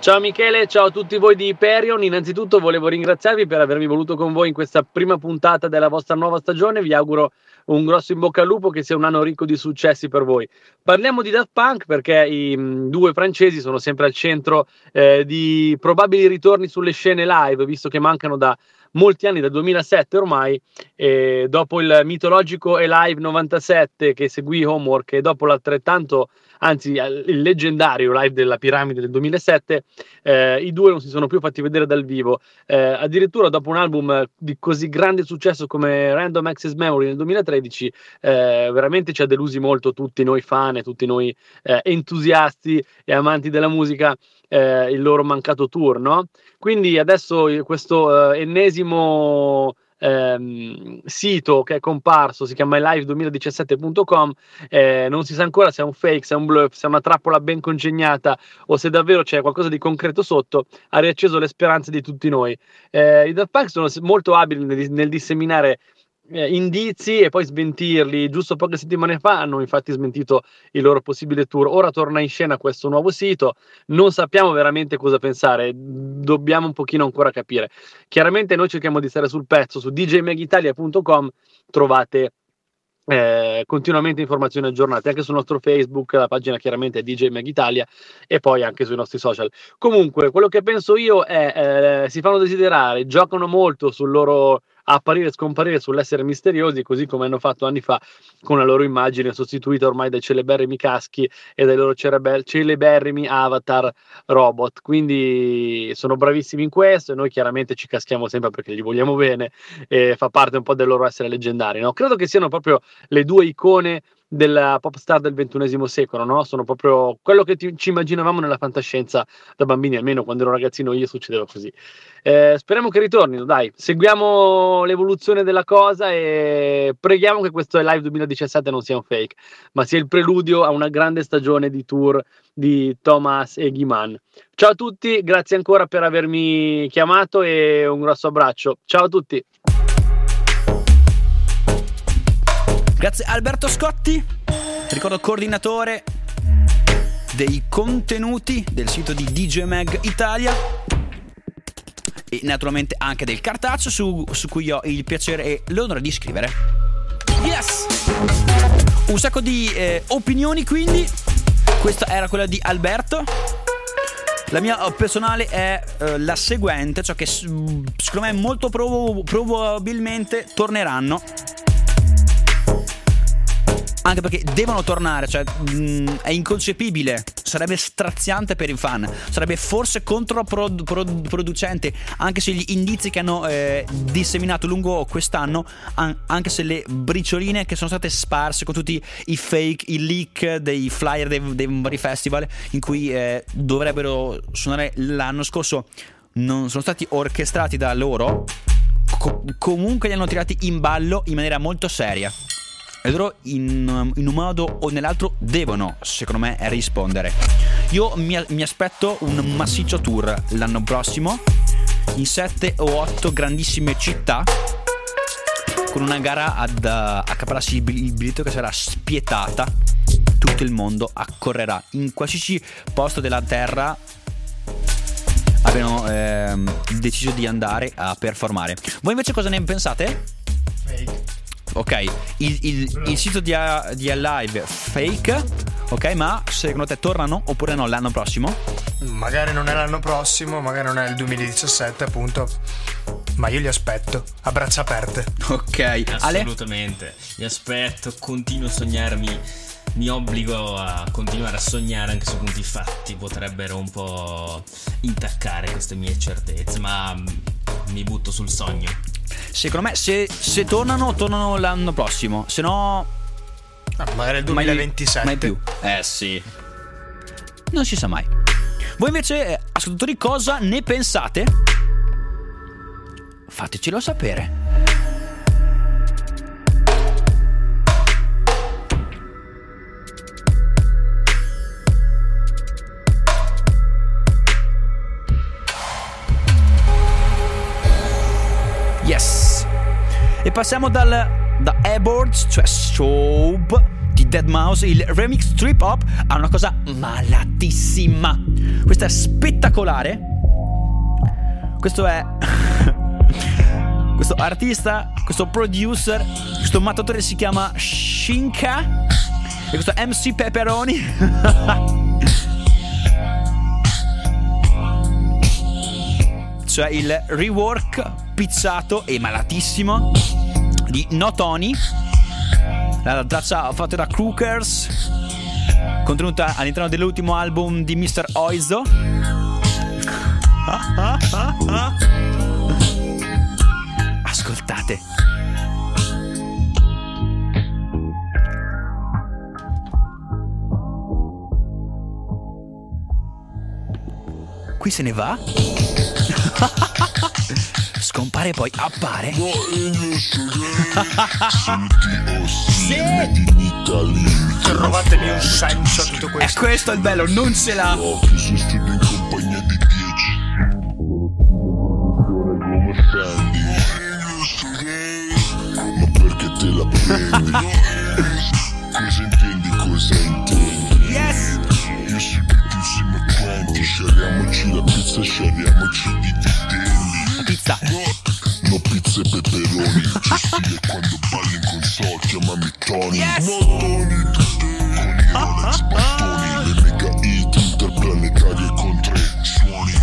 Ciao Michele, ciao a tutti voi di Hyperion. Innanzitutto volevo ringraziarvi per avermi voluto con voi in questa prima puntata della vostra nuova stagione. Vi auguro un grosso in bocca al lupo, che sia un anno ricco di successi per voi. Parliamo di Daft Punk perché i mh, due francesi sono sempre al centro eh, di probabili ritorni sulle scene live, visto che mancano da molti anni, dal 2007 ormai, e dopo il mitologico Live 97 che seguì Homework e dopo l'altrettanto, anzi il leggendario Live della Piramide del 2007, eh, i due non si sono più fatti vedere dal vivo. Eh, addirittura dopo un album di così grande successo come Random Access Memory nel 2013, eh, veramente ci ha delusi molto tutti noi fan e tutti noi eh, entusiasti e amanti della musica eh, il loro mancato tour, no? Quindi adesso questo eh, ennesimo ehm, sito che è comparso si chiama live2017.com eh, non si sa ancora se è un fake, se è un bluff, se è una trappola ben congegnata o se davvero c'è qualcosa di concreto sotto ha riacceso le speranze di tutti noi. Eh, i Daft Punk sono molto abili nel, nel disseminare eh, indizi e poi smentirli. Giusto poche settimane fa hanno infatti smentito il loro possibile tour. Ora torna in scena questo nuovo sito. Non sappiamo veramente cosa pensare, dobbiamo un pochino ancora capire. Chiaramente noi cerchiamo di stare sul pezzo su djmegitalia.com trovate eh, continuamente informazioni aggiornate anche sul nostro Facebook, la pagina chiaramente è DJ Mag Italia e poi anche sui nostri social. Comunque, quello che penso io è eh, si fanno desiderare, giocano molto sul loro apparire e scomparire sull'essere misteriosi, così come hanno fatto anni fa con la loro immagine sostituita ormai dai celeberrimi caschi e dai loro cerebe- celeberrimi avatar robot. Quindi sono bravissimi in questo e noi chiaramente ci caschiamo sempre perché gli vogliamo bene e fa parte un po' del loro essere leggendari. No? Credo che siano proprio le due icone della pop star del ventunesimo secolo, no? Sono proprio quello che ti, ci immaginavamo nella fantascienza da bambini, almeno quando ero ragazzino io succedeva così. Eh, speriamo che ritornino, dai, seguiamo l'evoluzione della cosa e preghiamo che questo live 2017 non sia un fake, ma sia il preludio a una grande stagione di tour di Thomas e Ghiman. Ciao a tutti, grazie ancora per avermi chiamato e un grosso abbraccio. Ciao a tutti. Grazie Alberto Scotti, ricordo coordinatore dei contenuti del sito di DJ Mag Italia e naturalmente anche del cartaceo su, su cui ho il piacere e l'onore di scrivere. Yes! Un sacco di eh, opinioni quindi, questa era quella di Alberto. La mia eh, personale è eh, la seguente, cioè che secondo me molto prob- probabilmente torneranno anche perché devono tornare, cioè mh, è inconcepibile, sarebbe straziante per i fan, sarebbe forse controproducente, anche se gli indizi che hanno eh, disseminato lungo quest'anno, an- anche se le bricioline che sono state sparse con tutti i fake, i leak dei flyer dei, dei vari festival in cui eh, dovrebbero suonare l'anno scorso, non sono stati orchestrati da loro, co- comunque li hanno tirati in ballo in maniera molto seria. E loro in, in un modo o nell'altro devono, secondo me, rispondere. Io mi, mi aspetto un massiccio tour l'anno prossimo. in 7 o 8 grandissime città con una gara ad uh, accaparrarsi il biglietto che sarà spietata. Tutto il mondo accorrerà in qualsiasi posto della terra abbiano ehm, deciso di andare a performare. Voi invece cosa ne pensate? Ok, il, il- il sito di, di Alive fake, ok, ma secondo te tornano oppure no l'anno prossimo? Magari non è l'anno prossimo, magari non è il 2017, appunto. Ma io li aspetto, a braccia aperte. Ok, Ale? Assolutamente. Mi aspetto, continuo a sognarmi. Mi obbligo a continuare a sognare anche se punti fatti potrebbero un po' intaccare queste mie certezze, ma mm, mi butto sul sogno. Secondo me se, se tornano, tornano l'anno prossimo, se no... Ah, magari il mai- 2027. Mai più. Eh sì. Non si sa mai. Voi invece, eh, ascoltatori, cosa ne pensate? Fatecelo sapere. Yes. E passiamo dal, da Airboards, cioè Soap di Dead Mouse, il remix trip hop ha una cosa malatissima. Questa è spettacolare. Questo è [laughs] questo artista, questo producer, questo mattatore si chiama Shinka e questo MC Pepperoni. [laughs] cioè il rework pizzato e malatissimo di No Tony, la traccia fatta da Crookers, contenuta all'interno dell'ultimo album di Mr. Oizo. Ascoltate. Qui se ne va. [laughs] Scompare e poi appare. [laughs] Trovatemi un senso a tutto E questo. questo è il bello, non ce l'ha. C'è stile quando balli in console Chiamami Tony Yes! No Tony Con i Rolex bastoni Le mega hit interplanetarie con tre suoni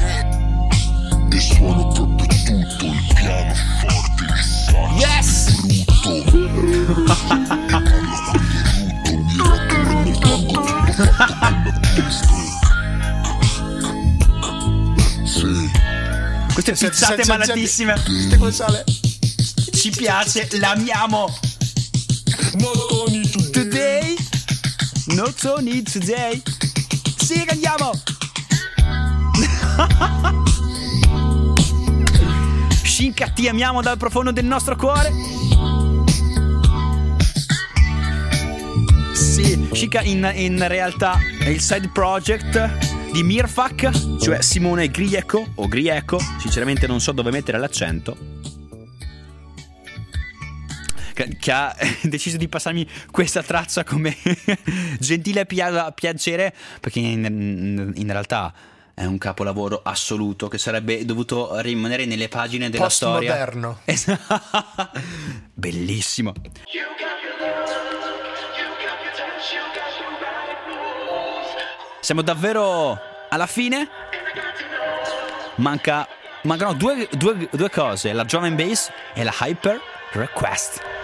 E suono proprio tutto Il piano forte, il sax Yes! brutto E parlo con rutto Mi rotolo nel fango tutto fatto come questo Sì Queste pizzate senti, malatissime. Senti come sale? Ci piace, l'amiamo. No Tony Today. No Tony today. Sì, andiamo. [laughs] Shinka, ti amiamo dal profondo del nostro cuore. Sì, Shinka in, in realtà è il side project di Mirfak, cioè Simone Grieco o Grieco, sinceramente non so dove mettere l'accento. Che, ha [laughs] deciso di passarmi questa traccia come [laughs] gentile pia- piacere, perché in, in realtà è un capolavoro assoluto che sarebbe dovuto rimanere nelle pagine della storia. Postmoderno. Esatto. [laughs] Bellissimo. Siamo davvero alla fine. Manca, mancano due, due- due cose, la drum and bass e la hyper request.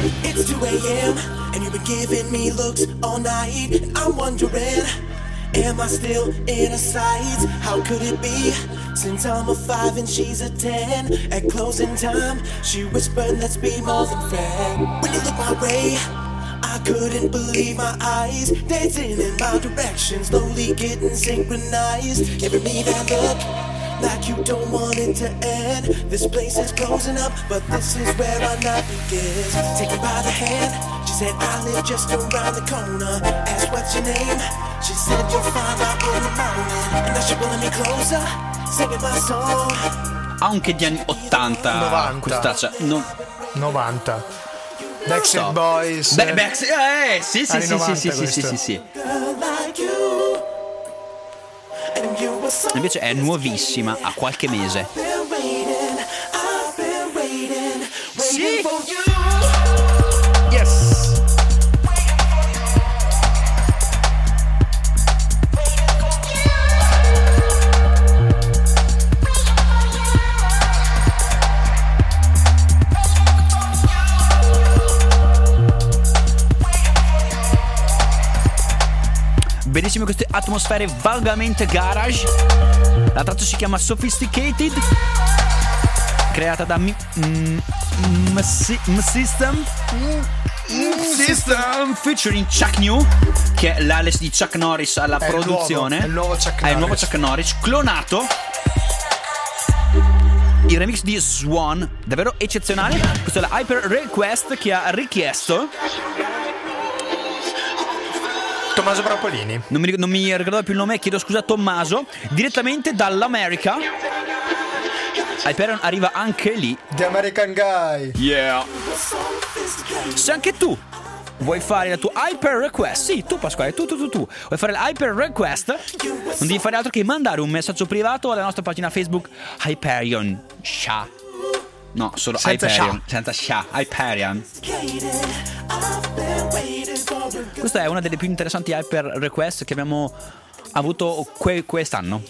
It's 2 a.m. and you've been giving me looks all night. I'm wondering, am I still in a sight? How could it be? Since I'm a five and she's a ten. At closing time, she whispered, "Let's be more than friends." When you look my way. I couldn't believe my eyes dancing in my direction, slowly getting synchronized, giving me that look like you don't want it to end. This place is closing up, but this is where our night begins. Take me by the hand, she said I live just around the corner. Asked what's your name, she said you'll find out in the morning. And now she pulling me closer, singing my song. Anche di anni 80. 90. Questa traccia. No, 90. so. Backstreet Boys. Beh, Backst- eh, sì, sì, sì, 90 sì, sì, sì, sì, sì, sì. Invece è nuovissima, ha qualche mese. Sì. Benissimo queste atmosfere vagamente garage. La traccia si chiama Sophisticated. Creata da Mi- mm, M- Si- M- System. System featuring Chuck New, che è l'Alice di Chuck Norris alla È il produzione. nuovo, è il nuovo Chuck È il nuovo. Chuck Norris, clonato. Il remix di Swan, davvero eccezionale. Questa è la Hyper Request che ha richiesto. Tommaso Brapolini. Non mi, non mi ricordavo più il nome, chiedo scusa a Tommaso. Direttamente dall'America. Hyperion arriva anche lì. The American Guy. Yeah. Se anche tu vuoi fare la tua hyper request, sì, tu Pasquale, tu, tu, tu, tu, vuoi fare la hyper request, non devi fare altro che mandare un messaggio privato alla nostra pagina Facebook Hyperion Sha. No, solo Senza Hyperion, senza Sha, Hyperion. Questa è una delle più interessanti hyper request che abbiamo avuto que- quest'anno.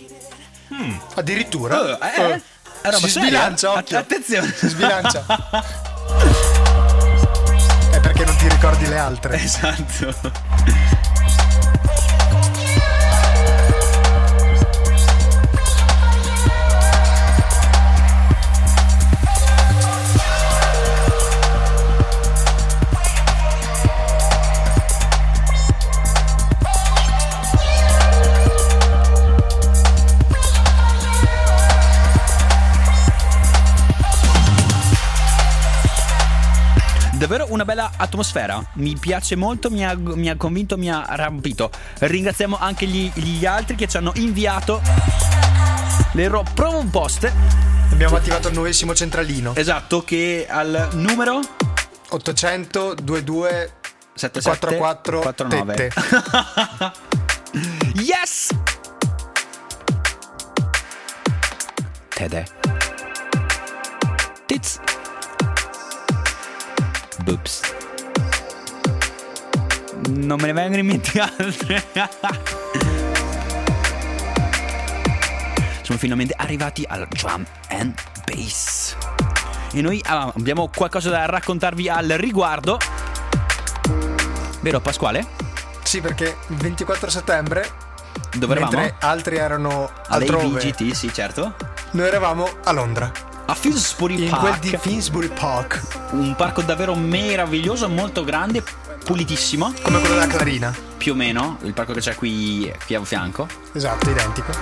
Addirittura. Eh, eh, è roba si seria. sbilancia, occhio. attenzione. Si sbilancia. [laughs] È perché non ti ricordi le altre. Esatto. Davvero una bella atmosfera, mi piace molto, mi ha, mi ha convinto, mi ha rampito. Ringraziamo anche gli, gli altri che ci hanno inviato le loro proposte. Abbiamo attivato il nuovissimo centralino. Esatto, che al numero 800 22 77 44 49. tette. [laughs] yes! Tede. Tits. Boops. Non me ne vengono in mente altre. [laughs] Siamo finalmente arrivati al drum and bass. E noi ah, abbiamo qualcosa da raccontarvi al riguardo. Vero Pasquale? Sì, perché il 24 settembre, Dove eravamo? altri erano Alle altrove, VGT, sì, certo. noi eravamo a Londra. A Finsbury In Park. quel di Finsbury Park, Un parco davvero meraviglioso, molto grande, pulitissimo. come quello della Clarina. Più o meno, il parco che c'è qui, qui a fianco. Esatto, identico.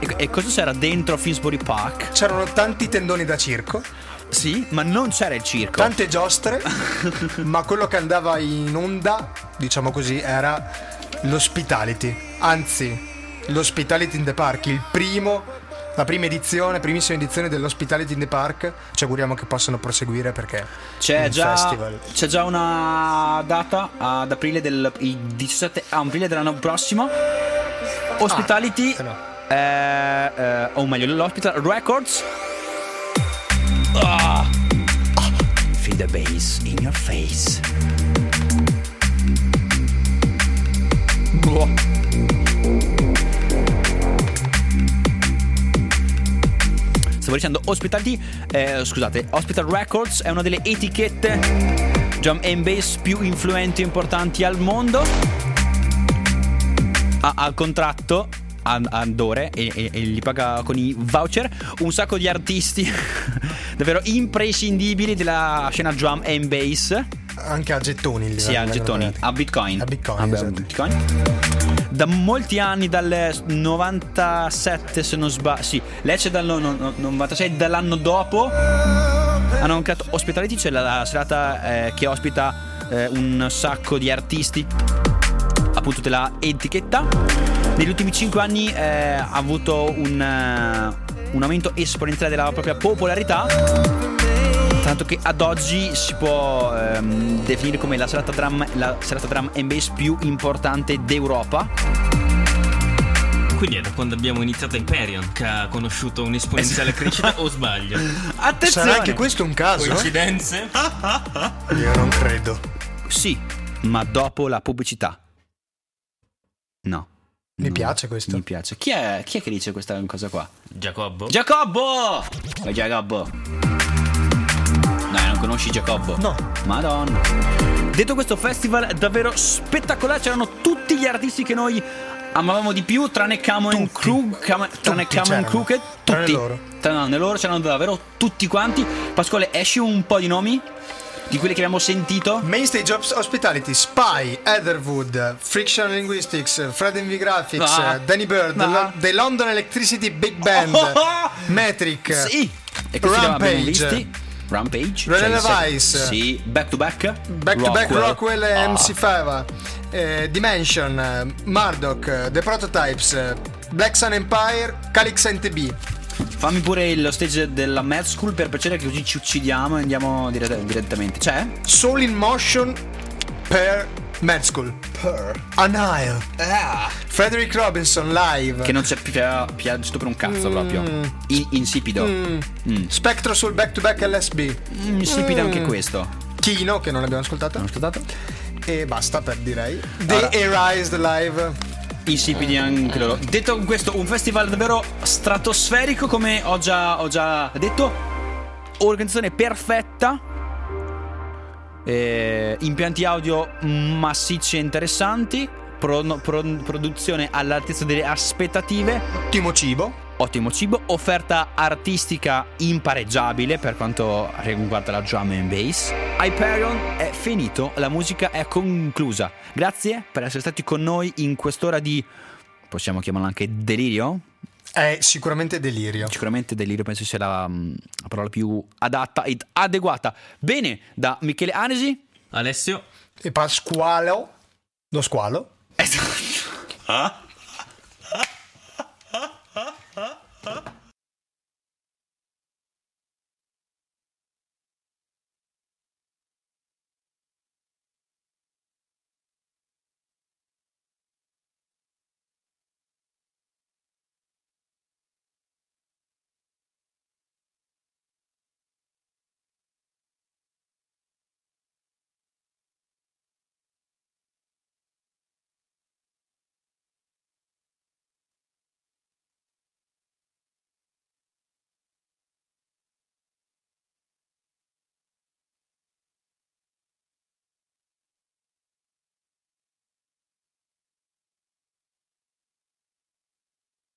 E, e cosa c'era dentro Finsbury Park? C'erano tanti tendoni da circo, Sì, ma non c'era il circo. tante giostre, [laughs] ma quello che andava in onda, diciamo così, era l'hospitality. Anzi, l'hospitality in the park, il primo la prima edizione, primissima edizione dell'Hospitality in the Park. Ci auguriamo che possano proseguire perché C'è già, c'è già una data ad aprile del il 17 aprile dell'anno prossimo. Hospitality, eh no. eh, eh, o meglio, l'Hospital Records. Ah. Ah. Feel the bass in your face. Boh. Stavo dicendo Hospitality, eh, scusate, Hospital Records è una delle etichette drum and bass più influenti e importanti al mondo. Ha al contratto a- ad ore e, e- e li paga con i voucher un sacco di artisti [laughs] davvero imprescindibili della scena drum and bass. anche a gettoni. Sì, a gettoni, a Bitcoin. A Bitcoin, Vabbè, esatto. Bitcoin. Da molti anni, dal 97 se non sbaglio, sì, lei c'è dal no- no- 96, dall'anno dopo hanno creato Hospitality, c'è la, la serata eh, che ospita eh, un sacco di artisti appunto della etichetta negli ultimi 5 anni eh, ha avuto un, eh, un aumento esponenziale della propria popolarità. Tanto che ad oggi si può ehm, definire come la serata, drum, la serata drum and bass più importante d'Europa. Quindi è da quando abbiamo iniziato Hyperion che ha conosciuto un'esponenziale crescita o sbaglio? [laughs] Attenzione! Sarà anche questo un caso? Coincidenze? [laughs] Io non credo. Sì, ma dopo la pubblicità. No. Mi No, piace questo. Mi piace. Chi è, chi è che dice questa cosa qua? Giacobbo? Giacobbo! È Giacobbo. Conosci Giacobbo? No. Madonna. Detto questo festival davvero spettacolare, c'erano tutti gli artisti che noi amavamo di più, tranne Cameron. Krug, Cam- tranne Cameron. Crooked, Tranne tutti. loro. Tranne loro c'erano davvero tutti quanti. Pasquale, esci un po' di nomi di quelli che abbiamo sentito. Main Stage Hos- Hospitality, Spy, Etherwood, Friction Linguistics, Fred V Graphics, Ah. Danny Bird, Ah. Lo- The London Electricity Big Band, [laughs] Metric, Sì. E questi li abbiamo Rampage. Rampage. Vanilla cioè Vice. Sì, back to back. Back to Back Rockwell e Ah. MC Fava, eh, Dimension, Murdoch, The Prototypes, Black Sun Empire, Calix NTB. Fammi pure lo stage della Mad School per piacere che così ci uccidiamo e andiamo dirett- direttamente. C'è? Soul in Motion per Mad School. Per Anile. Frederick Robinson live. Che non c'è pia- piaciuto per un cazzo proprio. In- insipido. Mm. Spectro sul back to back LSB. Insipido anche questo. Kino che non abbiamo ascoltato. Non ascoltato? E basta per direi. The Erased live. Insipidi anche loro. Detto questo, un festival davvero stratosferico, come ho già, ho già detto. Organizzazione perfetta. Eh, impianti audio massicci e interessanti. pro- pro- produzione all'altezza delle aspettative. Ottimo cibo. Ottimo cibo, offerta artistica impareggiabile per quanto riguarda la drum and bass. Hyperion è finito, la musica è conclusa. Grazie per essere stati con noi in quest'ora di possiamo chiamarla anche delirio? È sicuramente delirio. Sicuramente delirio penso sia la, mm, la parola più adatta ed adeguata. Bene, da Michele Anesi. Alessio? E Pasqualo. Lo squalo. Ah?